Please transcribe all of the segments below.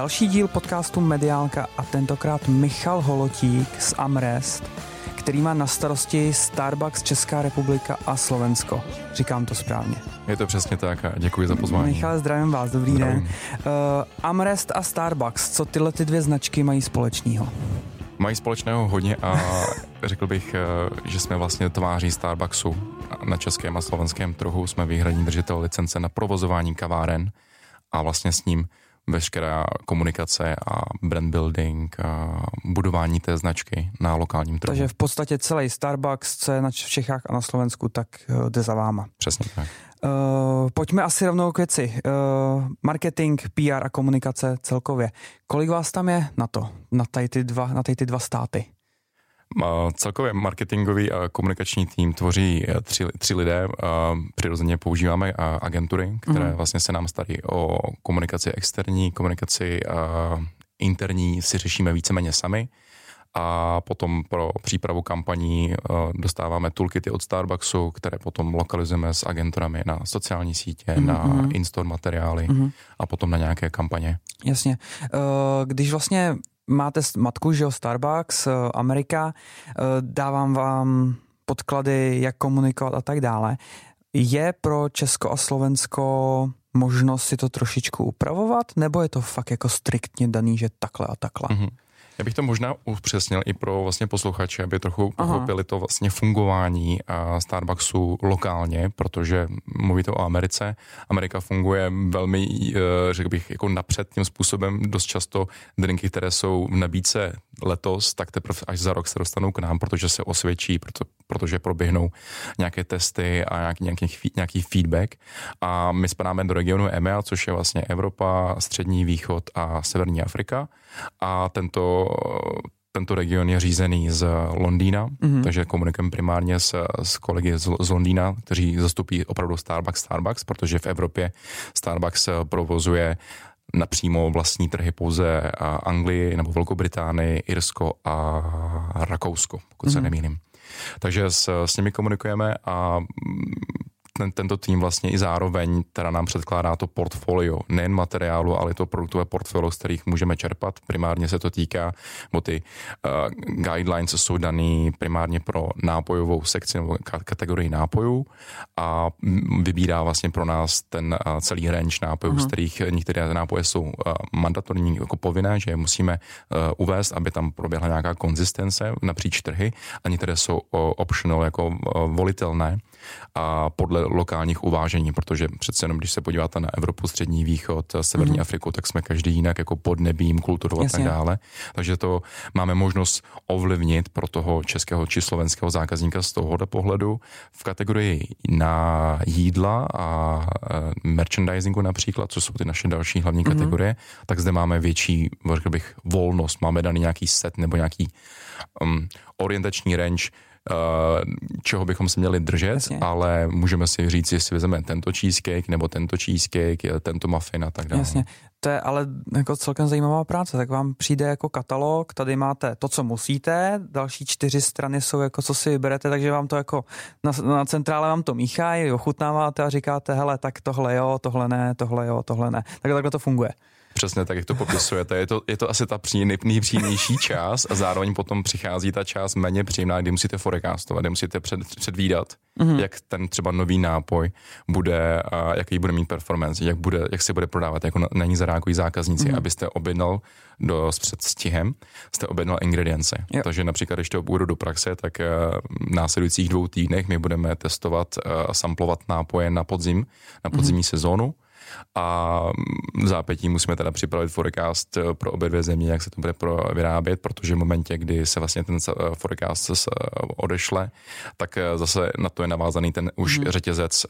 Další díl podcastu Mediálka a tentokrát Michal Holotík z Amrest, který má na starosti Starbucks Česká republika a Slovensko. Říkám to správně. Je to přesně tak a děkuji za pozvání. Michal, zdravím vás, dobrý zdravím. den. Uh, Amrest a Starbucks, co tyhle ty dvě značky mají společného? Mají společného hodně a řekl bych, eh, že jsme vlastně tváří Starbucksu. Na českém a slovenském trhu jsme výhradní držitel licence na provozování kaváren a vlastně s ním veškerá komunikace a brand building a budování té značky na lokálním trhu. Takže v podstatě celý Starbucks, co je na Čechách a na Slovensku, tak eh, jde za váma. Přesně tak. Uh, pojďme asi rovnou k věci. Uh, marketing, PR a komunikace celkově. Kolik vás tam je na to, na tady ty dva, na tady ty dva státy? Celkově marketingový a komunikační tým tvoří eh, tři, tři lidé. Přirozeně používáme agentury, které mm. vlastně se nám starí o komunikaci externí, komunikaci interní si řešíme víceméně sami a potom pro přípravu kampaní dostáváme toolkity od Starbucksu, které potom lokalizujeme s agenturami na sociální sítě, mm-hmm. na mhm. in-store materiály mm-hmm. a potom na nějaké kampaně. Jasně. Když vlastně máte matku, že jo, Starbucks, eh, Amerika, eh, dávám vám podklady, jak komunikovat a tak dále. Je pro Česko a Slovensko možnost si to trošičku upravovat, nebo je to fakt jako striktně daný, že takhle a takhle? Mm-hmm. Já bych to možná upřesnil i pro vlastně posluchače, aby trochu pochopili to vlastně fungování Starbucksu lokálně, protože mluvíte o Americe. Amerika funguje velmi, eh, řekl bych, jako napřed tím způsobem. Dost často drinky, které jsou v nabídce letos, tak teprve až za rok se dostanou k nám, protože se osvědčí, proto, protože proběhnou nějaké testy a nějaký, nějaký, nějaký feedback. A my spadáme do regionu EMEA, což je vlastně Evropa, Střední východ a Severní Afrika. A tento tento region je řízený z Londýna, mm-hmm. takže komunikujeme primárně s, s kolegy z, z Londýna, kteří zastupí opravdu Starbucks Starbucks, protože v Evropě Starbucks provozuje napřímo vlastní trhy pouze Anglii nebo Velkou Británii, Irsko a Rakousko, pokud mm-hmm. se mhm. nemýlím. Takže s, s nimi komunikujeme a ten, tento tým vlastně i zároveň teda nám předkládá to portfolio, nejen materiálu, ale to produktové portfolio, z kterých můžeme čerpat. Primárně se to týká, bo ty uh, guidelines jsou daný primárně pro nápojovou sekci nebo kategorii nápojů a vybírá vlastně pro nás ten uh, celý range nápojů, uh-huh. z mhm. kterých některé nápoje jsou uh, mandatorní jako povinné, že je musíme uh, uvést, aby tam proběhla nějaká konzistence napříč trhy a některé jsou uh, optional jako uh, volitelné a podle lokálních uvážení, protože přece jenom, když se podíváte na Evropu, Střední východ, Severní mm-hmm. Afriku, tak jsme každý jinak jako pod nebím, kulturou a tak dále. Takže to máme možnost ovlivnit pro toho českého či slovenského zákazníka z tohohle pohledu v kategorii na jídla a e, merchandisingu například, co jsou ty naše další hlavní mm-hmm. kategorie, tak zde máme větší, řekl bych, volnost, máme daný nějaký set nebo nějaký um, orientační range, čeho bychom se měli držet, Jasně. ale můžeme si říct, jestli vezmeme tento cheesecake nebo tento cheesecake, tento muffin a tak dále. Jasně. To je ale jako celkem zajímavá práce, tak vám přijde jako katalog, tady máte to, co musíte, další čtyři strany jsou jako, co si vyberete, takže vám to jako na, na centrále vám to míchají, ochutnáváte a říkáte, hele, tak tohle jo, tohle ne, tohle jo, tohle ne. Tak takhle to funguje. Přesně tak, jak to popisujete. Je to, je to asi ta pří, nejpříjemnější část a zároveň potom přichází ta část méně příjemná, kdy musíte forecastovat, kdy musíte před, předvídat, mm-hmm. jak ten třeba nový nápoj bude, a jaký bude mít performance, jak, bude, jak se bude prodávat, jako na, na ní zareagují zákazníci, mm-hmm. abyste objednal do, s předstihem, jste objednal ingredience. Jo. Takže například, když to budu do praxe, tak v následujících dvou týdnech my budeme testovat a samplovat nápoje na podzim, na podzimní mm-hmm. sezónu a v zápětí musíme teda připravit forecast eh, pro obě dvě země, jak se to bude pro vyrábět, protože v momentě, kdy se vlastně ten eh, forecast eh, odešle, tak zase na to je navázaný ten už mm. řetězec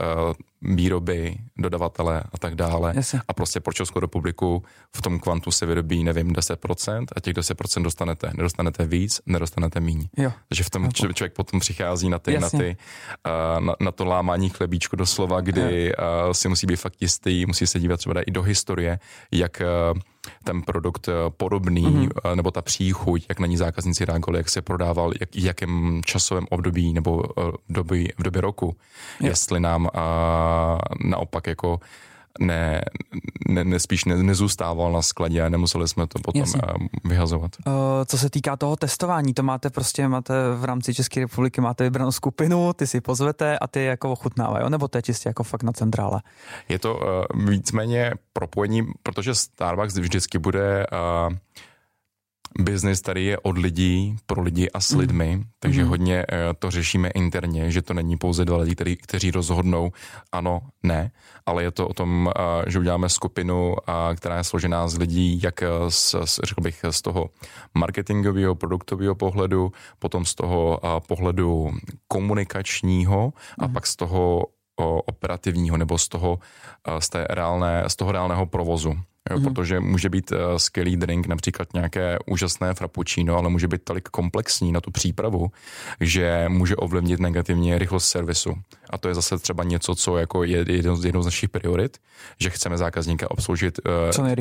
výroby, dodavatele a tak dále. Jasně. A prostě pro Českou republiku v tom kvantu se vyrobí, nevím, 10% a těch 10% dostanete. Nedostanete víc, nedostanete míň. Jo. Takže v tom č- člověk potom přichází na ty, na, ty na, na to lámání chlebíčku doslova, kdy jo. si musí být fakt jistý, musí se dívat třeba i do historie, jak eh, ten produkt eh, podobný, mm-hmm. nebo ta příchuť, jak na ní zákazníci reagovali, jak se prodával, jak, jakém časovém období nebo v době, v době roku. Je. Jestli nám a, naopak jako ne, ne, ne spíš ne, nezůstával na skladě a nemuseli jsme to potom Jasně. vyhazovat. Uh, co se týká toho testování, to máte prostě, máte v rámci České republiky, máte vybranou skupinu, ty si pozvete a ty jako ochutnávají, nebo to je čistě jako fakt na centrále? Je to uh, víceméně propojení, protože Starbucks vždycky bude uh, biznis tady je od lidí, pro lidi a s mm. lidmi, mm. takže mm. hodně uh, to řešíme interně, že to není pouze dva lidi, který, kteří rozhodnou ano, ne, ale je to o tom, uh, že uděláme skupinu, uh, která je složená z lidí, jak z, řekl bych, z toho marketingového, produktového pohledu, potom z toho pohledu komunikačního mm. a pak z toho operativního nebo z toho, z, té reálné, z toho reálného provozu. Mm-hmm. Protože může být uh, skvělý drink, například nějaké úžasné frappuccino, ale může být tolik komplexní na tu přípravu, že může ovlivnit negativně rychlost servisu. A to je zase třeba něco, co jako je jednou z, jednou z našich priorit, že chceme zákazníka obsloužit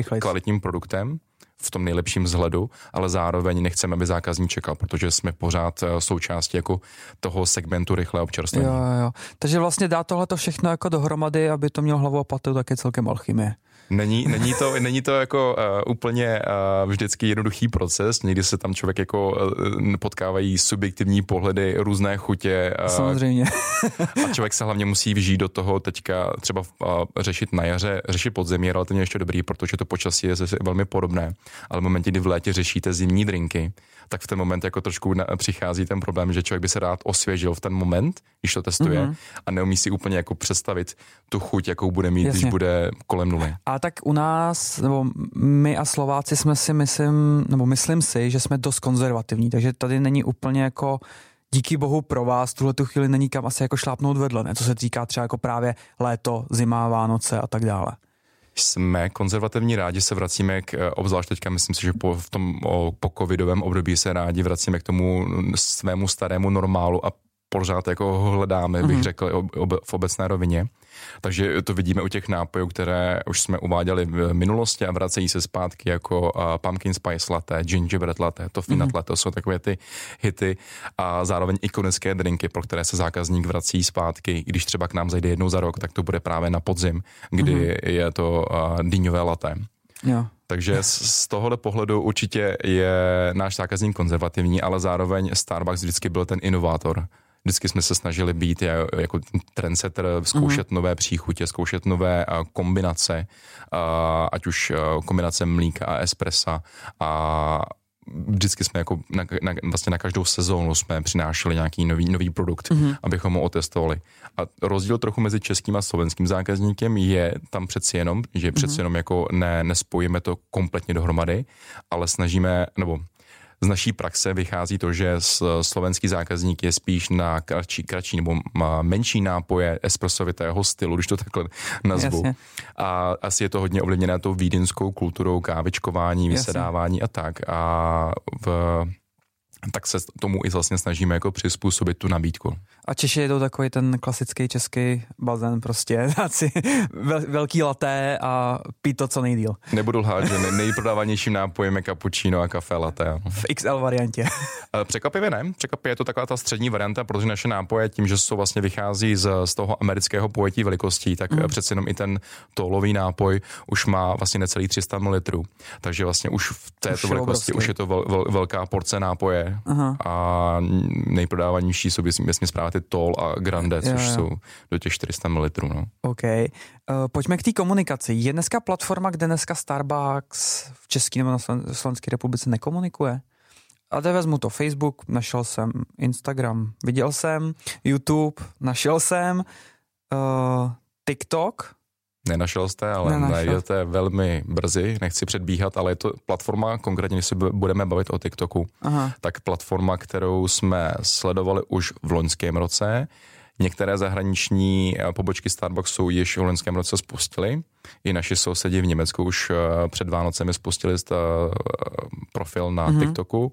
uh, kvalitním produktem, v tom nejlepším vzhledu, ale zároveň nechceme, aby zákazník čekal, protože jsme pořád eh, součástí jako toho segmentu rychlé občerstvení. Jo, jo. Takže vlastně dá tohle všechno jako dohromady, aby to mělo hlavu a patu, tak je celkem alchymie. Není, není, to, není to jako uh, úplně uh, vždycky jednoduchý proces, někdy se tam člověk jako uh, potkávají subjektivní pohledy, různé chutě. Uh, Samozřejmě. a člověk se hlavně musí vžít do toho teďka třeba uh, řešit na jaře, řešit podzemí je relativně ještě dobrý, protože to počasí je zase velmi podobné, ale v momentě, kdy v létě řešíte zimní drinky, tak v ten moment jako trošku na, přichází ten problém, že člověk by se rád osvěžil v ten moment, když to testuje mm-hmm. a neumí si úplně jako představit tu chuť, jakou bude mít, Jasně. když bude kolem nuly. A tak u nás, nebo my a Slováci jsme si myslím, nebo myslím si, že jsme dost konzervativní, takže tady není úplně jako díky bohu pro vás tuhle tu chvíli není kam asi jako šlápnout vedle, ne? co se týká třeba jako právě léto, zima, Vánoce a tak dále jsme konzervativní rádi se vracíme k, eh, obzvlášť teďka myslím si, že po, v tom po covidovém období se rádi vracíme k tomu svému starému normálu a pořád jako hledáme, bych mm-hmm. řekl, ob, v obecné rovině. Takže to vidíme u těch nápojů, které už jsme uváděli v minulosti a vracejí se zpátky jako uh, pumpkin spice latte, gingerbread latte, toffee mm-hmm. latte, to jsou takové ty hity a zároveň ikonické drinky, pro které se zákazník vrací zpátky. Když třeba k nám zajde jednou za rok, tak to bude právě na podzim, kdy mm-hmm. je to uh, dýňové latte. Jo. Takže z tohohle pohledu určitě je náš zákazník konzervativní, ale zároveň Starbucks vždycky byl ten inovátor vždycky jsme se snažili být jako trendsetter, zkoušet mm-hmm. nové příchutě, zkoušet nové kombinace, ať už kombinace mlíka a espressa a vždycky jsme jako na, na, vlastně na každou sezónu jsme přinášeli nějaký nový, nový produkt, mm-hmm. abychom ho otestovali. A rozdíl trochu mezi českým a slovenským zákazníkem je tam přeci jenom, že přeci mm-hmm. jenom jako ne, nespojíme to kompletně dohromady, ale snažíme, nebo z naší praxe vychází to, že slovenský zákazník je spíš na kratší, kratší nebo menší nápoje espresovitého stylu, když to takhle nazvu. Jasně. A asi je to hodně ovlivněné tou vídeňskou kulturou kávičkování, vysedávání Jasně. a tak. A v tak se tomu i vlastně snažíme jako přizpůsobit tu nabídku. A Češi je to takový ten klasický český bazén prostě, dáci velký laté a pít to co nejdíl. Nebudu lhát, že nejprodávanějším nápojem je cappuccino a kafe laté. V XL variantě. Překvapivě ne, překvapivě je to taková ta střední varianta, protože naše nápoje tím, že jsou vlastně vychází z, z toho amerického pojetí velikostí, tak mm. přece jenom i ten tolový nápoj už má vlastně necelý 300 ml. Takže vlastně už v této už velikosti už je to vel, vel, velká porce nápoje Aha. a nejprodávanější jsou věsně zprávy ty Tol a Grande, což jo, jo. jsou do těch 400 ml. No. OK. Uh, pojďme k té komunikaci. Je dneska platforma, kde dneska Starbucks v České nebo na Slovenské republice nekomunikuje? A teď vezmu to Facebook, našel jsem Instagram, viděl jsem YouTube, našel jsem uh, TikTok, Nenašel jste, ale Nenašel. najdete velmi brzy, nechci předbíhat, ale je to platforma, konkrétně když se budeme bavit o TikToku, Aha. tak platforma, kterou jsme sledovali už v loňském roce, Některé zahraniční eh, pobočky Starbucksu již v loňském roce spustili. I naši sousedi v Německu už eh, před Vánocemi spustili eh, profil na mm-hmm. TikToku.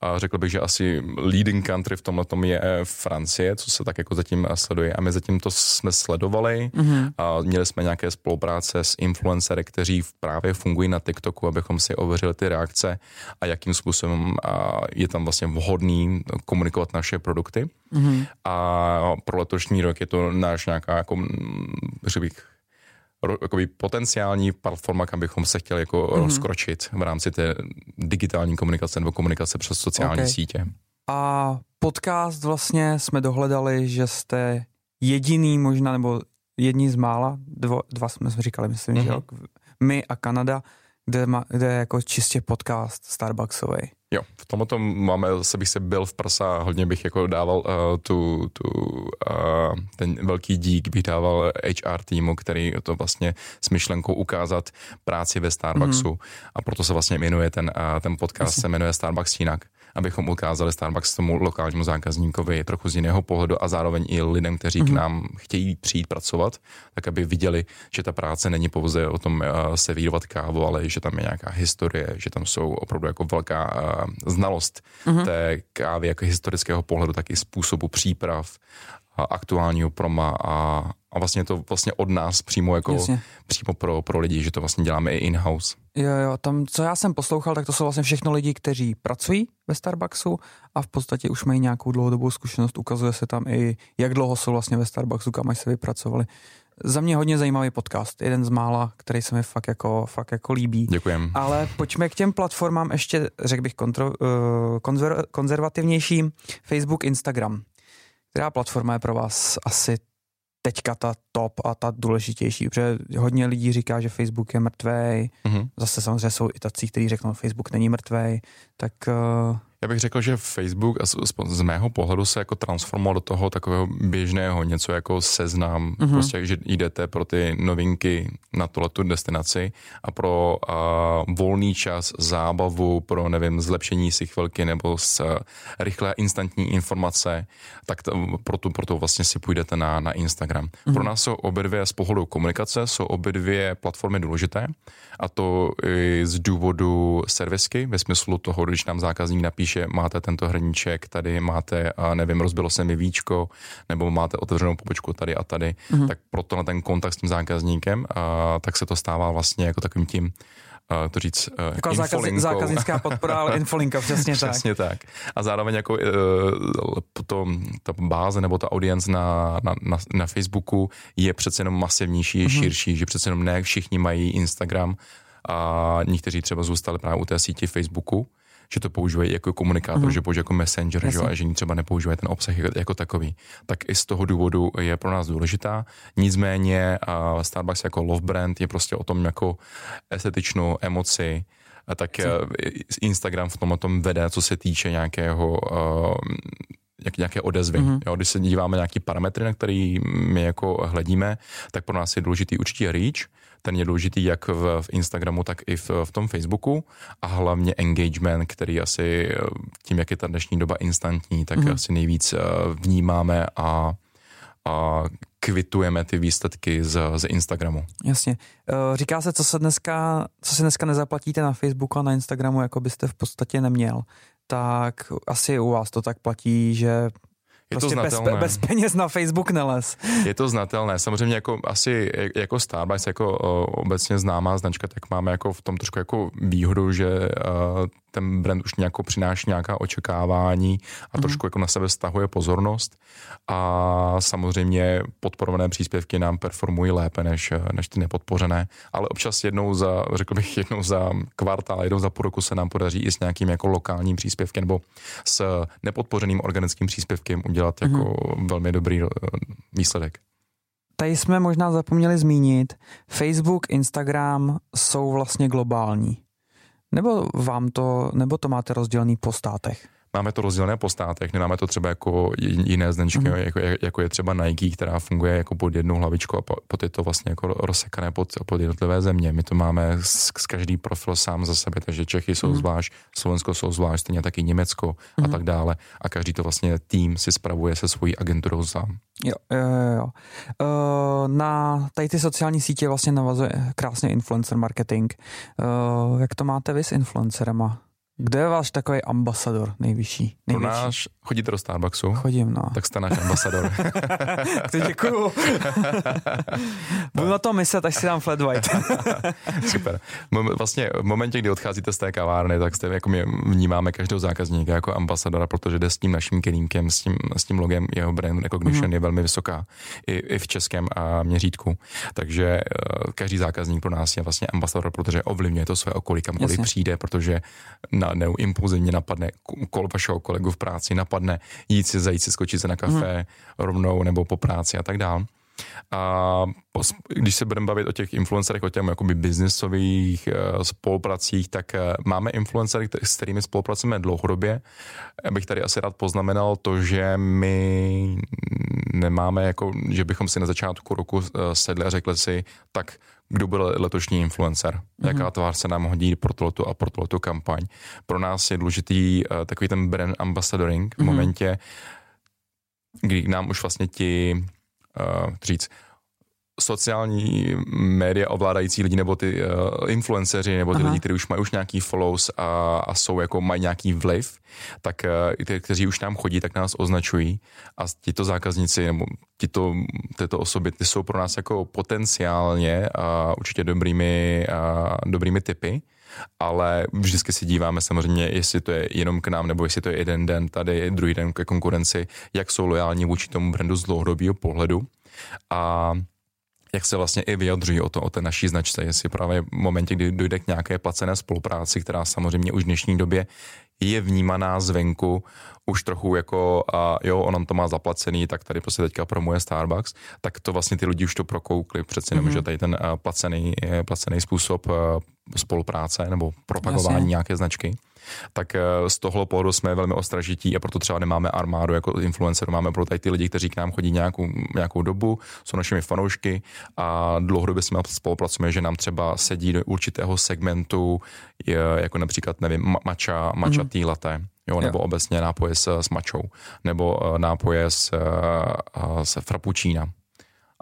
A řekl bych, že asi leading country v tomhle tom je Francie, co se tak jako zatím sleduje. A my zatím to jsme sledovali mm-hmm. a měli jsme nějaké spolupráce s influencery, kteří právě fungují na TikToku, abychom si ověřili ty reakce a jakým způsobem je tam vlastně vhodný komunikovat naše produkty. Mm-hmm. A pro letošní rok je to náš nějaká, jako, řekl bych, jakoby potenciální platforma, kam bychom se chtěli jako mm-hmm. rozkročit v rámci té digitální komunikace nebo komunikace přes sociální okay. sítě. A podcast vlastně jsme dohledali, že jste jediný možná, nebo jední z mála, dvo, dva jsme říkali, myslím, mm-hmm. že mhm. my a Kanada, kde, má, kde je jako čistě podcast Starbucksový. Jo, v tomto máme, se bych se byl v prsa, hodně bych jako dával uh, tu, tu uh, ten velký dík bych dával HR týmu, který to vlastně s myšlenkou ukázat práci ve Starbucksu mm-hmm. a proto se vlastně jmenuje ten, uh, ten podcast, Jasně. se jmenuje Starbucks jinak abychom ukázali Starbucks tomu lokálnímu zákazníkovi trochu z jiného pohledu a zároveň i lidem, kteří mm-hmm. k mhm. nám chtějí přijít pracovat, tak aby viděli, že ta práce není pouze o tom uh, se výrovat kávu, ale že tam je nějaká historie, že tam jsou opravdu jako velká uh, znalost mm-hmm. té kávy jako historického pohledu, tak i způsobu příprav aktuálního proma a, a vlastně to vlastně od nás přímo jako Jasně. přímo pro, pro lidi, že to vlastně děláme i in-house. Jo, jo, tam, co já jsem poslouchal, tak to jsou vlastně všechno lidi, kteří pracují ve Starbucksu a v podstatě už mají nějakou dlouhodobou zkušenost. Ukazuje se tam i, jak dlouho jsou vlastně ve Starbucksu, kam až se vypracovali. Za mě hodně zajímavý podcast, jeden z mála, který se mi fakt jako, fakt jako líbí. Děkujem. Ale pojďme k těm platformám ještě, řekl bych, kontro, uh, konzer, konzervativnější. Facebook, Instagram. Která platforma je pro vás asi teďka ta top a ta důležitější, protože hodně lidí říká, že Facebook je mrtvý. Mm-hmm. Zase samozřejmě jsou i tací, kteří řeknou, Facebook není mrtvý. Tak uh, já bych řekl, že Facebook z mého pohledu se jako transformoval do toho takového běžného, něco jako seznam, mm-hmm. prostě, že jdete pro ty novinky na tu destinaci a pro uh, volný čas, zábavu, pro, nevím, zlepšení si chvilky nebo s uh, rychlé instantní informace, tak to, pro, tu, pro to vlastně si půjdete na, na Instagram. Mm-hmm. Pro nás jsou obě dvě z pohledu komunikace, jsou obě dvě platformy důležité a to i z důvodu servisky, ve smyslu toho, když nám zákazník napíše, máte tento hrníček, tady máte, a nevím, rozbilo se mi víčko, nebo máte otevřenou pobočku tady a tady, mm-hmm. tak proto na ten kontakt s tím zákazníkem, a, tak se to stává vlastně jako takovým tím uh, to říct uh, Jako zákaz, zákaznická podpora, ale infolinka, přesně, přesně tak. tak. A zároveň jako uh, to, ta báze nebo ta audience na, na, na, na Facebooku je přece jenom masivnější, mm-hmm. širší, že přece jenom ne všichni mají Instagram a někteří třeba zůstali právě u té síti Facebooku, že to používají jako komunikátor, mm-hmm. že používají jako messenger, že, a že třeba nepoužívají ten obsah jako, jako takový. Tak i z toho důvodu je pro nás důležitá. Nicméně uh, Starbucks jako love brand je prostě o tom jako estetičnou emoci, a tak Co? Instagram v tom tom vede, co se týče nějakého uh, jak, nějaké odezvy. Mm-hmm. Jo, když se díváme na nějaké parametry, na které my jako hledíme, tak pro nás je důležitý určitě reach, ten je důležitý jak v, v Instagramu, tak i v, v tom Facebooku a hlavně engagement, který asi tím, jak je ta dnešní doba instantní, tak mm-hmm. asi nejvíc eh, vnímáme a, a kvitujeme ty výsledky z, z Instagramu. Jasně. Eh, říká se, co se dneska, co si dneska nezaplatíte na Facebooku a na Instagramu, jako byste v podstatě neměl, tak asi u vás to tak platí, že je prostě to znatelné. Bez, bez peněz na Facebook neles. Je to znatelné. Samozřejmě jako asi jako Starbucks, jako obecně známá značka, tak máme jako v tom trošku jako výhodu, že uh, ten brand už nějakou přináší nějaká očekávání a mm-hmm. trošku jako na sebe stahuje pozornost a samozřejmě podporované příspěvky nám performují lépe než, než ty nepodpořené, ale občas jednou za, řekl bych jednou za kvartál, jednou za půl roku se nám podaří i s nějakým jako lokálním příspěvkem nebo s nepodpořeným organickým příspěvkem udělat mm-hmm. jako velmi dobrý eh, výsledek. Tady jsme možná zapomněli zmínit, Facebook, Instagram jsou vlastně globální. Nebo vám to, nebo to máte rozdělený po státech? Máme to rozdělené po státech, nemáme to třeba jako jiné značky, mm. jako, jako, je třeba Nike, která funguje jako pod jednou hlavičku a pod je to vlastně jako rozsekané pod, pod jednotlivé země. My to máme z, z každý profil sám za sebe, takže Čechy jsou mm. zvlášť, Slovensko jsou zvlášť, stejně taky Německo mm. a mhm. tak dále. A každý to vlastně tým si spravuje se svojí agenturou sám. Jo, jo, jo. Uh, na tady ty sociální sítě vlastně navazuje krásně influencer marketing. Uh, jak to máte vy s influencerema? Kdo je váš takový ambasador nejvyšší? nejvyšší? Pro náš, chodíte do Starbucksu? Chodím, no. Tak jste náš ambasador. to děkuju. Budu na to myslet, až si dám flat white. Super. Vlastně v momentě, kdy odcházíte z té kavárny, tak jste, jako my vnímáme každého zákazníka jako ambasadora, protože jde s tím naším kelímkem, s tím, s tím logem, jeho brand recognition mm-hmm. je velmi vysoká i, i v českém a měřítku. Takže uh, každý zákazník pro nás je vlastně ambasador, protože ovlivňuje to své okolí, kamkoliv přijde, protože na napadne, impulzivně napadne kol vašeho kolegu v práci, napadne jít si, zajít si, skočit se na kafe hmm. rovnou nebo po práci a tak dále. A když se budeme bavit o těch influencerech, o těch jakoby biznisových uh, spolupracích, tak uh, máme influencery, s kterými spolupracujeme dlouhodobě. Já bych tady asi rád poznamenal to, že my nemáme, jako, že bychom si na začátku roku uh, sedli a řekli si, tak kdo byl letošní influencer, mm-hmm. jaká tvář se nám hodí pro tohleto a pro tohleto kampaň. Pro nás je důležitý uh, takový ten brand ambassadoring v mm-hmm. momentě, kdy nám už vlastně ti, uh, říct, sociální média ovládající lidi, nebo ty uh, influenceři, nebo ty Aha. lidi, kteří už mají už nějaký follows a, a jsou jako mají nějaký vliv, tak uh, ty, kteří už nám chodí, tak nás označují a tito zákazníci nebo tito, tyto osoby, ty jsou pro nás jako potenciálně a určitě dobrými, a, dobrými typy ale vždycky si díváme samozřejmě, jestli to je jenom k nám, nebo jestli to je jeden den tady, druhý den ke konkurenci, jak jsou lojální vůči tomu brandu z dlouhodobého pohledu. A jak se vlastně i vyjadřují o, to, o té naší značce, jestli právě v momentě, kdy dojde k nějaké placené spolupráci, která samozřejmě už v dnešní době je vnímaná zvenku už trochu jako a jo, on to má zaplacený, tak tady prostě teďka promuje Starbucks, tak to vlastně ty lidi už to prokoukli, přece jenom, mm-hmm. že tady ten placený, placený způsob spolupráce nebo propagování Jasně. nějaké značky tak eh, z tohle pohledu jsme velmi ostražití a proto třeba nemáme armádu jako influencerů, máme proto tady ty lidi, kteří k nám chodí nějakou, nějakou dobu, jsou našimi fanoušky a dlouhodobě jsme spolupracujeme, že nám třeba sedí do určitého segmentu, jako například, nevím, mača, mača mm-hmm. latte, jo, nebo jo. obecně nápoje s, s mačou, nebo uh, nápoje s, uh, s frappuccína.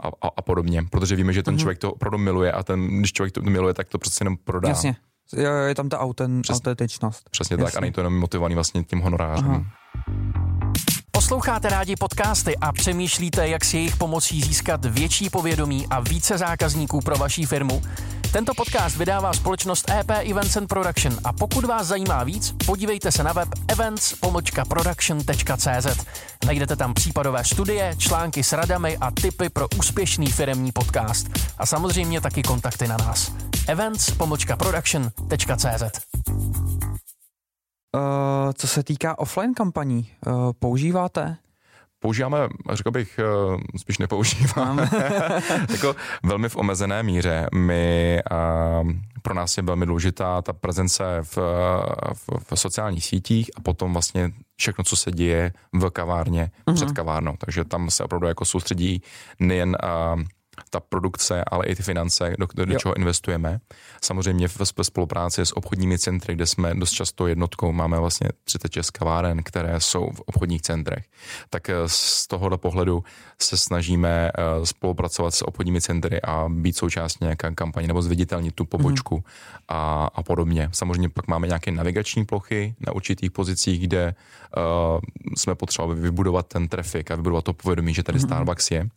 A, a, a podobně, protože víme, že ten mm-hmm. člověk to opravdu miluje a ten, když člověk to miluje, tak to přece jenom prodá. Jasně. Jo, je tam ta auten, Přes, autentičnost. Přesně Jasně. tak a není to jenom motivovaný vlastně tím honorářem. Aha. Posloucháte rádi podcasty a přemýšlíte, jak si jejich pomocí získat větší povědomí a více zákazníků pro vaší firmu? Tento podcast vydává společnost EP Events and Production a pokud vás zajímá víc, podívejte se na web events.production.cz. Najdete tam případové studie, články s radami a tipy pro úspěšný firemní podcast. A samozřejmě taky kontakty na nás. events.production.cz Uh, co se týká offline kampaní, uh, používáte? Používáme, řekl bych, uh, spíš nepoužíváme, jako velmi v omezené míře. My, uh, pro nás je velmi důležitá ta prezence v, v, v sociálních sítích a potom vlastně všechno, co se děje v kavárně, uh-huh. před kavárnou. Takže tam se opravdu jako soustředí nejen uh, ta produkce, ale i ty finance, do, do, do čeho investujeme. Samozřejmě v, ve spolupráci s obchodními centry, kde jsme dost často jednotkou, máme vlastně 36 kaváren, které jsou v obchodních centrech. Tak eh, z tohohle pohledu se snažíme eh, spolupracovat s obchodními centry a být součástí nějaké kampaně nebo zviditelnit tu pobočku mm-hmm. a, a podobně. Samozřejmě pak máme nějaké navigační plochy na určitých pozicích, kde uh, jsme potřebovali vybudovat ten trafik a vybudovat to povědomí, že tady mm-hmm. Starbucks je.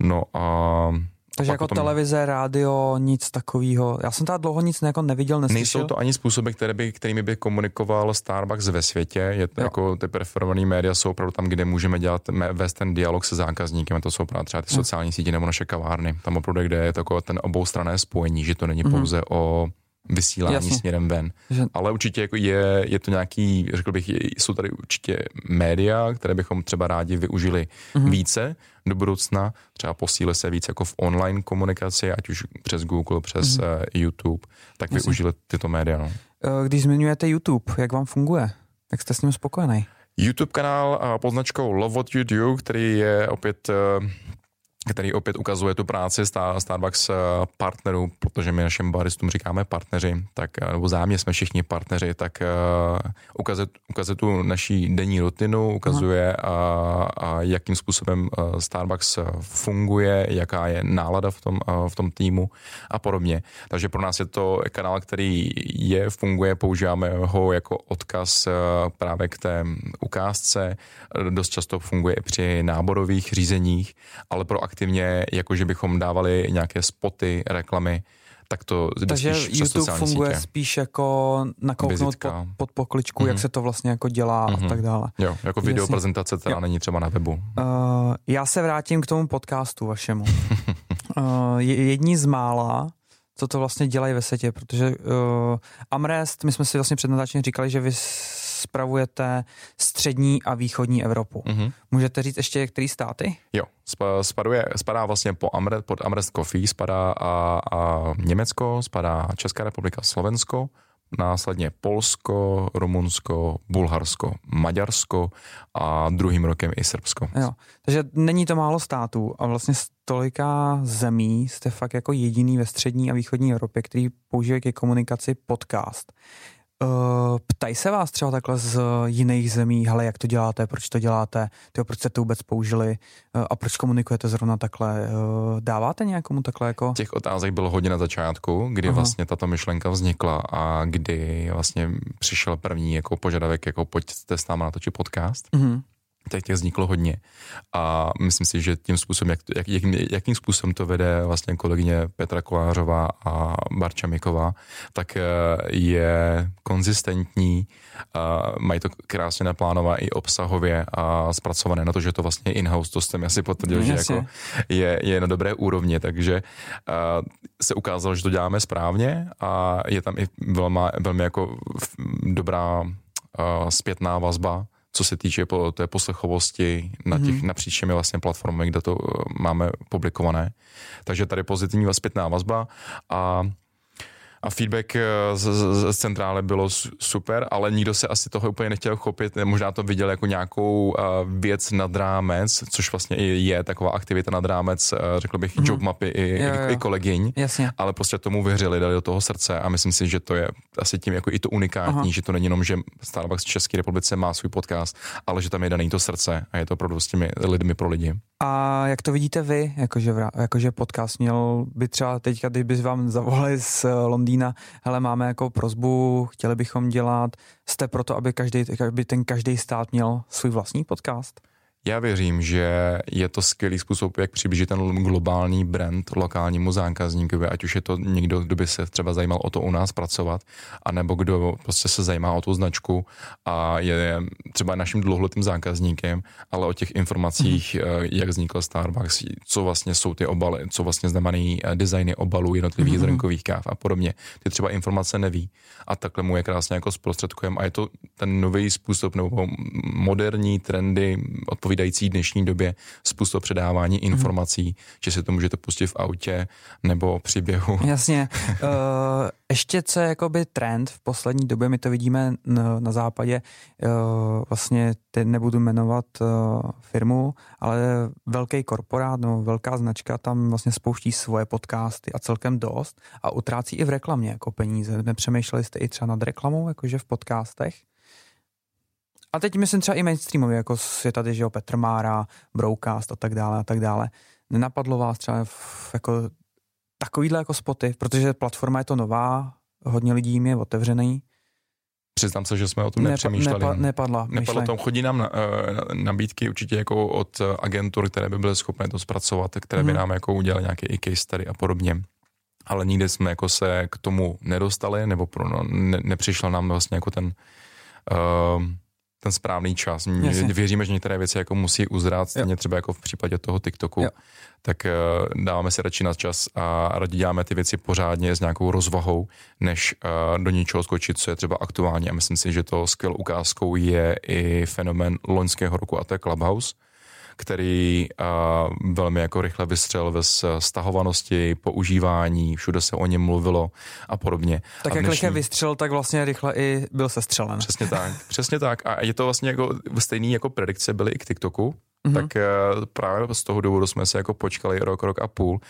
No a takže jako potom... televize, rádio, nic takového. Já jsem tady dlouho nic jako neviděl, neslyšel. Nejsou to ani způsoby, které by, kterými by komunikoval Starbucks ve světě. Je to jako ty preferované média jsou opravdu tam, kde můžeme dělat, vést ten dialog se zákazníkem. To jsou právě třeba ty sociální sítě nebo naše kavárny. Tam opravdu, kde je to ten oboustranné spojení, že to není mm-hmm. pouze o vysílání Jasně. směrem ven. Že... Ale určitě jako je, je to nějaký, řekl bych, jsou tady určitě média, které bychom třeba rádi využili mm-hmm. více do budoucna, třeba posíle se víc jako v online komunikaci, ať už přes Google, přes mm-hmm. YouTube, tak Jasně. využili tyto média. No. Eh, když zmiňujete YouTube, jak vám funguje? Jak jste s ním spokojený? YouTube kanál uh, pod značkou Love What You Do, který je opět který opět ukazuje tu práci Starbucks eh, partnerů, protože my našim baristům říkáme partneři, tak, eh, nebo zámě jsme všichni partneři, tak uh, ukazuje, ukazuje tu naší denní rutinu, ukazuje, a, a jakým způsobem Starbucks funguje, jaká je nálada v tom, v tom týmu a podobně. Takže pro nás je to kanál, který je, funguje, používáme ho jako odkaz právě k té ukázce, dost často funguje i při náborových řízeních, ale pro aktivně, jako že bychom dávali nějaké spoty, reklamy, tak to jde Takže spíš YouTube funguje sítě. spíš jako nakouknout pod, pod pokličku, mm-hmm. jak mhm. se to vlastně jako dělá mm-hmm. a mhm. tak dále. Jo, jako video Jasně. prezentace teda jo. není třeba na webu. Uh, já se vrátím k tomu podcastu vašemu. uh, jední z mála, co to vlastně dělají ve světě, protože uh, Amrest, my jsme si vlastně před natáčením říkali, že vy spravujete střední a východní Evropu. Mm-hmm. Můžete říct ještě, který státy? Jo, spaduje, spadá vlastně po Amre, pod Amrest Coffee, spadá a, a Německo, spadá Česká republika, Slovensko, následně Polsko, Rumunsko, Bulharsko, Maďarsko a druhým rokem i Srbsko. Jo, takže není to málo států a vlastně z tolika zemí jste fakt jako jediný ve střední a východní Evropě, který používají ke komunikaci podcast. Uh, ptají se vás třeba takhle z jiných zemí, hele, jak to děláte, proč to děláte, tyjo, proč jste to vůbec použili uh, a proč komunikujete zrovna takhle. Uh, dáváte nějakomu takhle jako? Těch otázek bylo hodně na začátku, kdy Aha. vlastně tato myšlenka vznikla a kdy vlastně přišel první jako požadavek, jako pojďte s náma natočit podcast. Uh-huh tak těch vzniklo hodně. A myslím si, že tím způsobem, jak, jak, jak, jakým způsobem to vede vlastně kolegyně Petra Kolářová a Barča Miková, tak eh, je konzistentní, a mají to krásně naplánované i obsahově a zpracované na to, že to vlastně in-house, to jste mi asi potvrdil, že jako je, je na dobré úrovni, takže se ukázalo, že to děláme správně a je tam i velmi, velmi jako dobrá zpětná vazba co se týče po té poslechovosti na těch mm-hmm. napříč všemi vlastně platformami, kde to eh, máme publikované. Takže tady pozitivní zpětná vazba a a feedback eh, z, z, z centrály bylo super, ale nikdo se asi toho úplně nechtěl chopit, možná to viděl jako nějakou uh, věc nad rámec, což vlastně i je taková aktivita nad rámec, uh, řekl bych, mm-hmm. job mapy i, jo, jo. i kolegyň, Jasně. ale prostě tomu věřili, dali do toho srdce a myslím si, že to je asi tím jako i to unikátní, Aha. že to není jenom, že Starbucks v České republice má svůj podcast, ale že tam je daný to srdce a je to opravdu s těmi lidmi pro lidi. A jak to vidíte vy, jakože, jakože podcast měl by třeba teďka, kdyby vám zavolali z Londýna, hele, máme jako prozbu, chtěli bychom dělat, jste proto, aby, každý, aby ten každý stát měl svůj vlastní podcast? Já věřím, že je to skvělý způsob, jak přiblížit ten globální brand lokálnímu zákazníkovi, ať už je to někdo, kdo by se třeba zajímal o to u nás pracovat, anebo kdo prostě se zajímá o tu značku a je třeba naším dlouholetým zákazníkem, ale o těch informacích, mm-hmm. jak vznikl Starbucks, co vlastně jsou ty obaly, co vlastně znamenají eh, designy obalů jednotlivých mm-hmm. zrnkových káv a podobně. Ty třeba informace neví a takhle mu je krásně jako zprostředkujeme a je to ten nový způsob nebo moderní trendy odpovídající dnešní době způsob předávání mhm. informací, mm. že si to můžete pustit v autě nebo při běhu. Jasně. uh, ještě co je jakoby trend v poslední době, my to vidíme na, na západě, uh, vlastně teď nebudu jmenovat uh, firmu, ale velký korporát, no, velká značka tam vlastně spouští svoje podcasty a celkem dost a utrácí i v reklamě jako peníze. Nepřemýšleli jste i třeba nad reklamou, jakože v podcastech? A teď myslím třeba i mainstreamově, jako je tady, že jo, Petr Mára, Broadcast a tak dále a tak dále. Nenapadlo vás třeba v, jako takovýhle jako spoty, protože platforma je to nová, hodně lidí jim je otevřený. Přiznám se, že jsme o tom Nepa, nepřemýšleli. Nepa, nepadla. Nepadlo tom, chodí nám na, uh, nabídky určitě jako od agentur, které by byly schopné to zpracovat, které by hmm. nám jako udělali nějaké i case study a podobně. Ale nikdy jsme jako se k tomu nedostali, nebo pro, no, ne, nepřišel nám vlastně jako ten uh, ten správný čas. My věříme, že některé věci jako musí uzrát, stejně třeba jako v případě toho TikToku, jo. tak uh, dáváme si radši na čas a radši děláme ty věci pořádně s nějakou rozvahou, než uh, do něčeho skočit, co je třeba aktuální. A myslím si, že to skvělou ukázkou je i fenomen loňského roku a to je Clubhouse, který uh, velmi jako rychle vystřel ve stahovanosti, používání, všude se o něm mluvilo a podobně. Tak a jak dnešní... rychle vystřel, tak vlastně rychle i byl sestřelen. Přesně tak, přesně tak. A je to vlastně jako stejný jako predikce byly i k TikToku, mm-hmm. tak uh, právě z toho důvodu jsme se jako počkali rok, rok a půl.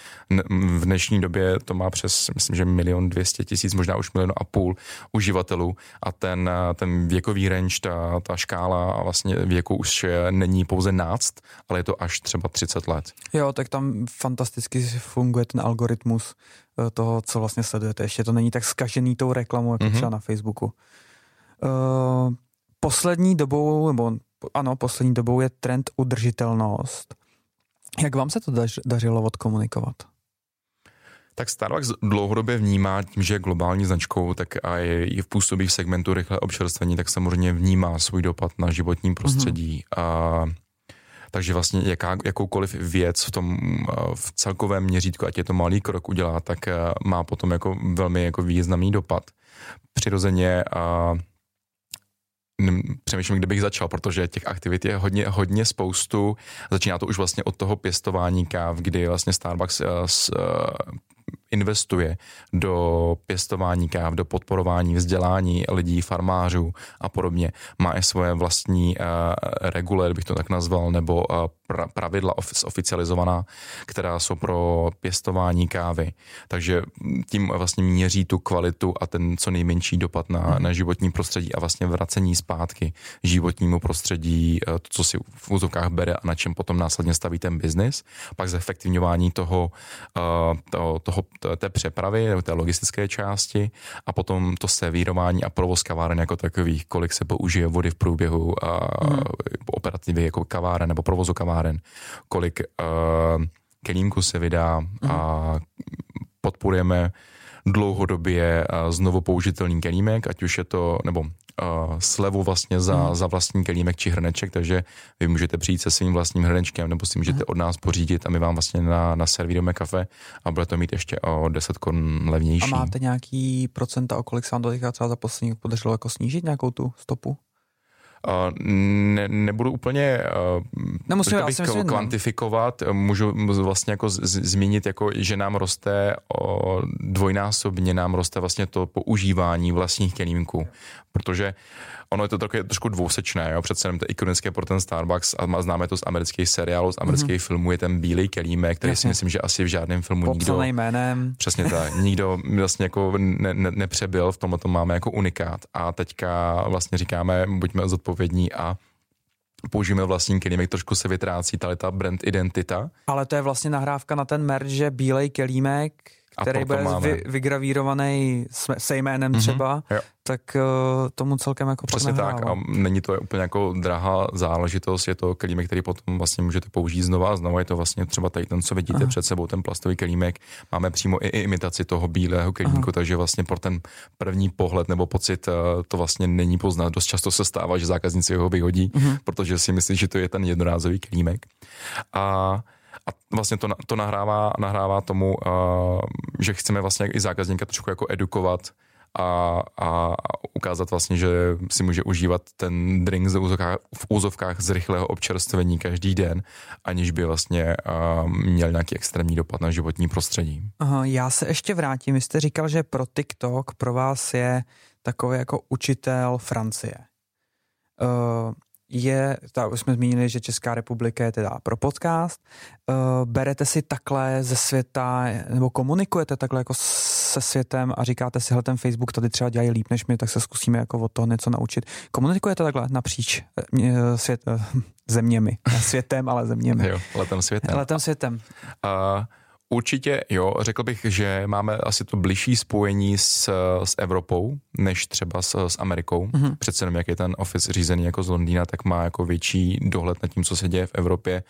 V dnešní době to má přes, myslím, že milion dvěstě tisíc, možná už milion a půl uživatelů a ten, ten věkový range, ta, ta škála a vlastně věku už není pouze náct, ale je to až třeba 30 let. Jo, tak tam fantasticky funguje ten algoritmus eh, toho, co vlastně sledujete. Ještě to není tak skažený tou reklamou, jako mm-hmm. třeba na Facebooku. Uh, poslední dobou, nebo ano, poslední dobou je trend udržitelnost. Jak vám se to dař, dařilo odkomunikovat? Tak Starbucks dlouhodobě vnímá tím, že je globální značkou, tak a je, i v působí v segmentu rychle občerstvení, tak samozřejmě vnímá svůj dopad na životní prostředí. Mm-hmm. A takže vlastně jaká, jakoukoliv věc v tom v celkovém měřítku, ať je to malý krok udělá, tak má potom jako velmi jako významný dopad. Přirozeně a přemýšlím, kde bych začal, protože těch aktivit je hodně, hodně spoustu. Začíná to už vlastně od toho pěstování káv, kdy vlastně Starbucks uh, uh, investuje do pěstování káv, do podporování vzdělání lidí, farmářů a podobně. Má i svoje vlastní uh, regule, bych to tak nazval, nebo uh, pra, pravidla oficializovaná, která jsou pro pěstování kávy. Takže tím vlastně měří tu kvalitu a ten co nejmenší dopad na, na životní prostředí a vlastně vracení zpátky životnímu prostředí, uh, to, co si v úzovkách bere a na čem potom následně staví ten biznis. Pak zefektivňování toho, uh, toho, toho té přepravy nebo té logistické části a potom to servírování a provoz kaváren jako takových, kolik se použije vody v průběhu a hmm. operativy jako kaváren nebo provozu kaváren, kolik uh, kelímku se vydá hmm. a podporujeme dlouhodobě znovu použitelný kelímek, ať už je to, nebo uh, slevu vlastně za, hmm. za vlastní kelímek či hrneček, takže vy můžete přijít se svým vlastním hrnečkem nebo si můžete hmm. od nás pořídit a my vám vlastně na, na servírujeme kafe a bude to mít ještě o 10 korun levnější. A máte nějaký procenta, o kolik se vám to třeba za poslední podařilo jako snížit nějakou tu stopu? Ne, nebudu úplně uh, Nemusím, bych myslím, kvantifikovat, můžu vlastně jako z, zmínit, jako, že nám roste o dvojnásobně nám roste vlastně to používání vlastních kelímků, protože ono je to trochu, trošku dvousečné, jo? přece jenom to ikonické pro ten Starbucks a známe to z amerických seriálů, z amerických mm-hmm. filmů, je ten bílej kelímek, který Jasně. si myslím, že asi v žádném filmu Popsaný nikdo... jménem. Přesně tak, nikdo vlastně jako ne, ne, nepřebyl, v tomhle to máme jako unikát a teďka vlastně říkáme, buďme zodpovědní a použijeme vlastní kelímek, trošku se vytrácí tady ta brand identita. Ale to je vlastně nahrávka na ten merch, že bílej kelímek který bude vy, vygravírovaný se jménem mm-hmm, třeba, jo. tak uh, tomu celkem jako Přesně tak a není to úplně jako drahá záležitost, je to kelímek, který potom vlastně můžete použít znova a znova, je to vlastně třeba tady ten, co vidíte Aha. před sebou, ten plastový kelímek, máme přímo i, i imitaci toho bílého kelímku, Aha. takže vlastně pro ten první pohled nebo pocit uh, to vlastně není poznat. Dost často se stává, že zákazníci ho vyhodí, uh-huh. protože si myslí, že to je ten jednorázový kelímek. A a vlastně to, to nahrává, nahrává tomu, uh, že chceme vlastně i zákazníka trošku jako edukovat a, a, ukázat vlastně, že si může užívat ten drink v úzovkách, z rychlého občerstvení každý den, aniž by vlastně uh, měl nějaký extrémní dopad na životní prostředí. Aha, já se ještě vrátím. Vy jste říkal, že pro TikTok pro vás je takový jako učitel Francie. Uh, je, tak už jsme zmínili, že Česká republika je teda pro podcast. Uh, berete si takhle ze světa, nebo komunikujete takhle jako se světem a říkáte si, hele, ten Facebook tady třeba dělají líp než my, tak se zkusíme jako od toho něco naučit. Komunikujete takhle napříč uh, svět, uh, zeměmi. Světem, ale zeměmi. Jo, letem světem. Letem světem. Uh, Určitě jo, řekl bych, že máme asi to blížší spojení s, s Evropou, než třeba s, s Amerikou. Mm-hmm. Přece jenom, jak je ten office řízený jako z Londýna, tak má jako větší dohled nad tím, co se děje v Evropě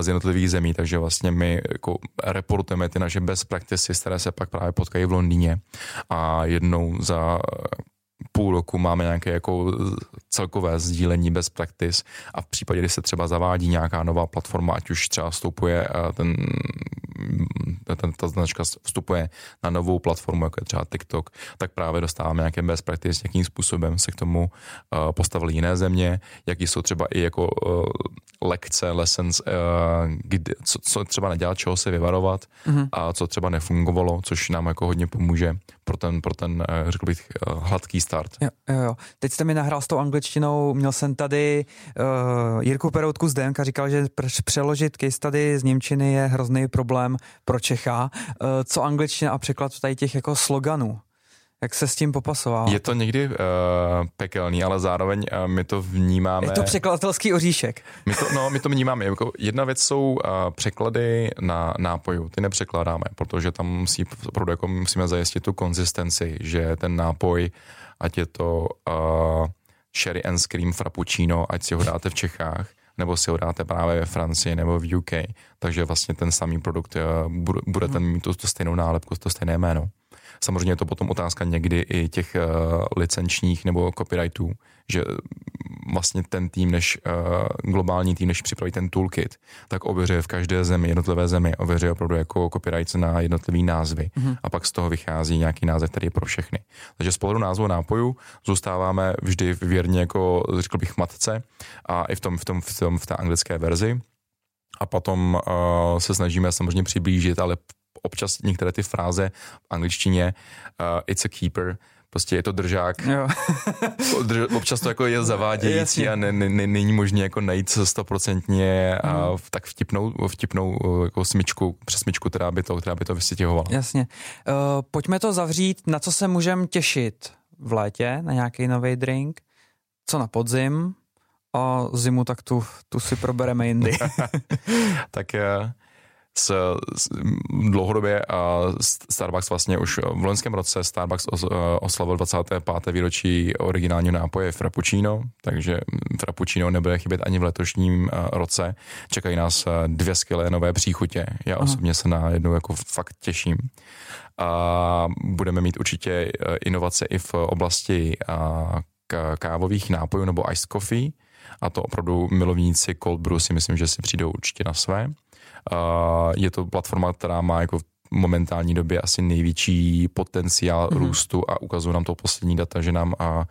z jednotlivých zemí, takže vlastně my jako reportujeme ty naše best practices, které se pak právě potkají v Londýně a jednou za půl roku máme nějaké jako celkové sdílení best practice a v případě, kdy se třeba zavádí nějaká nová platforma, ať už třeba vstupuje eh, ten ta, ta značka vstupuje na novou platformu, jako je třeba TikTok, tak právě dostáváme nějaké best practice, jakým způsobem se k tomu uh, postavili jiné země, jaký jsou třeba i jako uh, lekce, lessons, uh, kdy, co, co třeba nedělat, čeho se vyvarovat mm-hmm. a co třeba nefungovalo, což nám jako hodně pomůže pro ten, pro ten řekl bych, hladký start. Jo, jo, jo. Teď jste mi nahrál s tou angličtinou, měl jsem tady uh, Jirku Peroutku z DMK, říkal, že přeložit case study z Němčiny je hrozný problém pro Čecha. Uh, co angličtina a překlad tady těch jako sloganů? Jak se s tím popasoval? Je to někdy uh, pekelný, ale zároveň uh, my to vnímáme... Je to překladatelský oříšek. My to, no, my to vnímáme. Jako jedna věc jsou uh, překlady na nápojů. Ty nepřekládáme, protože tam musí, opravdu jako musíme zajistit tu konzistenci, že ten nápoj, ať je to uh, sherry and scream frappuccino, ať si ho dáte v Čechách, nebo si ho dáte právě ve Francii nebo v UK, takže vlastně ten samý produkt bude, bude ten mít to, to stejnou nálepku, to stejné jméno. Samozřejmě je to potom otázka někdy i těch uh, licenčních nebo copyrightů, že vlastně ten tým, než uh, globální tým, než připraví ten toolkit, tak ověřuje v každé zemi, jednotlivé zemi, ověřuje opravdu jako copyrights na jednotlivý názvy mm-hmm. a pak z toho vychází nějaký název, který je pro všechny. Takže z pohledu názvu nápoju zůstáváme vždy věrně jako, řekl bych, matce a i v tom, v tom, v tom v té anglické verzi a potom uh, se snažíme samozřejmě přiblížit, ale občas některé ty fráze v angličtině uh, it's a keeper, prostě je to držák. Jo. Občas to jako je zavádějící a ne, ne, ne, není možné jako najít stoprocentně a mm. tak vtipnou, vtipnou jako smyčku, přes smyčku, která by to, která by to vystěhovala. Jasně. Uh, pojďme to zavřít, na co se můžeme těšit v létě, na nějaký nový drink, co na podzim a zimu tak tu, tu si probereme jindy. tak uh, s, s dlouhodobě a Starbucks vlastně už v loňském roce Starbucks os, eh, oslavil 25. výročí originálního nápoje Frappuccino, takže Frappuccino nebude chybět ani v letošním eh, roce. Čekají nás eh, dvě skvělé nové příchutě. Já Aha. osobně se na jednu jako fakt těším. A budeme mít určitě inovace i v oblasti kávových nápojů nebo ice coffee a to opravdu milovníci cold brew si myslím, že si přijdou určitě na své. Je to platforma, která má jako momentální době asi největší potenciál mm-hmm. růstu a ukazují nám to poslední data, že nám a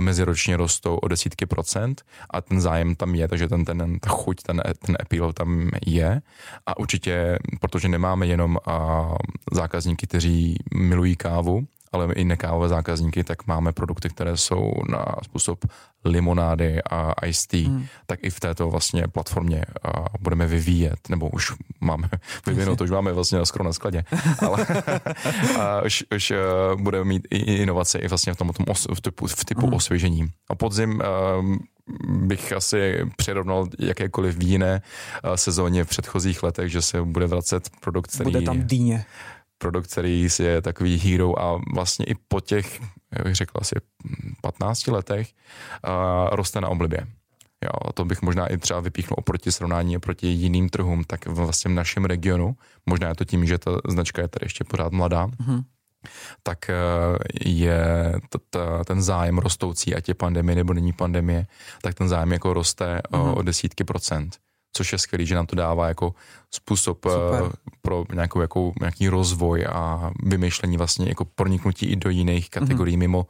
meziročně rostou o desítky procent a ten zájem tam je, takže ten, ten, ta chuť, ten, ten appeal tam je a určitě, protože nemáme jenom a, zákazníky, kteří milují kávu, ale i nekávové zákazníky, tak máme produkty, které jsou na způsob limonády a iced tea, hmm. tak i v této vlastně platformě a budeme vyvíjet, nebo už máme vyvinout, to už máme vlastně na skoro na skladě, ale a už, už uh, budeme mít i inovace i vlastně v tom, tom os, v typu, v typu hmm. osvěžení. A podzim uh, bych asi přirovnal jakékoliv jiné uh, sezóně v předchozích letech, že se bude vracet produkt, který... Bude tam dýně produkt, který je takový hero a vlastně i po těch, jak bych řekl, asi 15 letech uh, roste na oblibě. Jo, to bych možná i třeba vypíchnul oproti srovnání oproti jiným trhům, tak vlastně v našem regionu, možná je to tím, že ta značka je tady ještě pořád mladá, mm-hmm. tak je t- t- ten zájem rostoucí, ať je pandemie nebo není pandemie, tak ten zájem jako roste mm-hmm. o desítky procent což je skvělý, že nám to dává jako způsob eh, Super. pro nějakou, jako, nějaký rozvoj a vymýšlení vlastně jako proniknutí i do jiných mhm. kategorií mm-hmm. mimo,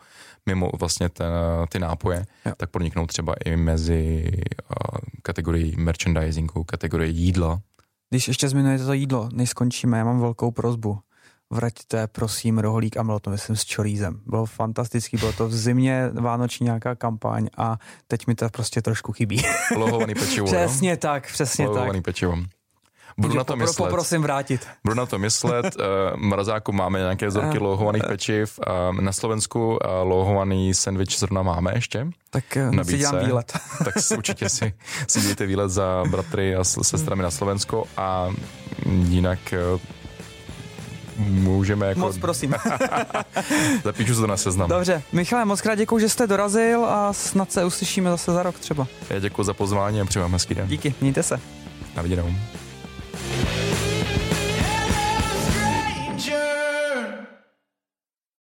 mimo vlastně ten, ty nápoje, jo. tak proniknout třeba i mezi uh, kategorii merchandisingu, kategorii jídla. Když ještě zmiňujete to jídlo, než skončíme, já mám velkou prozbu vraťte prosím rohlík a bylo to myslím s čorízem. Bylo fantastický, bylo to v zimě vánoční nějaká kampaň a teď mi to prostě trošku chybí. Lohovaný pečivo, Přesně no? tak, přesně Lohovaný tak. pečivo. Budu na to myslet. Poprosím vrátit. Budu na to myslet. V mrazáku máme nějaké vzorky uh, lohovaných pečiv. Na Slovensku lohovaný sandwich zrovna máme ještě. Tak si dělám výlet. tak určitě si, si dějte výlet za bratry a sestrami na Slovensko a jinak můžeme jako... Moc prosím. Zapíšu to na seznam. Dobře, Michale, moc krát děkuji, že jste dorazil a snad se uslyšíme zase za rok třeba. Já děkuji za pozvání a přeji vám hezký den. Díky, mějte se. Na viděnou.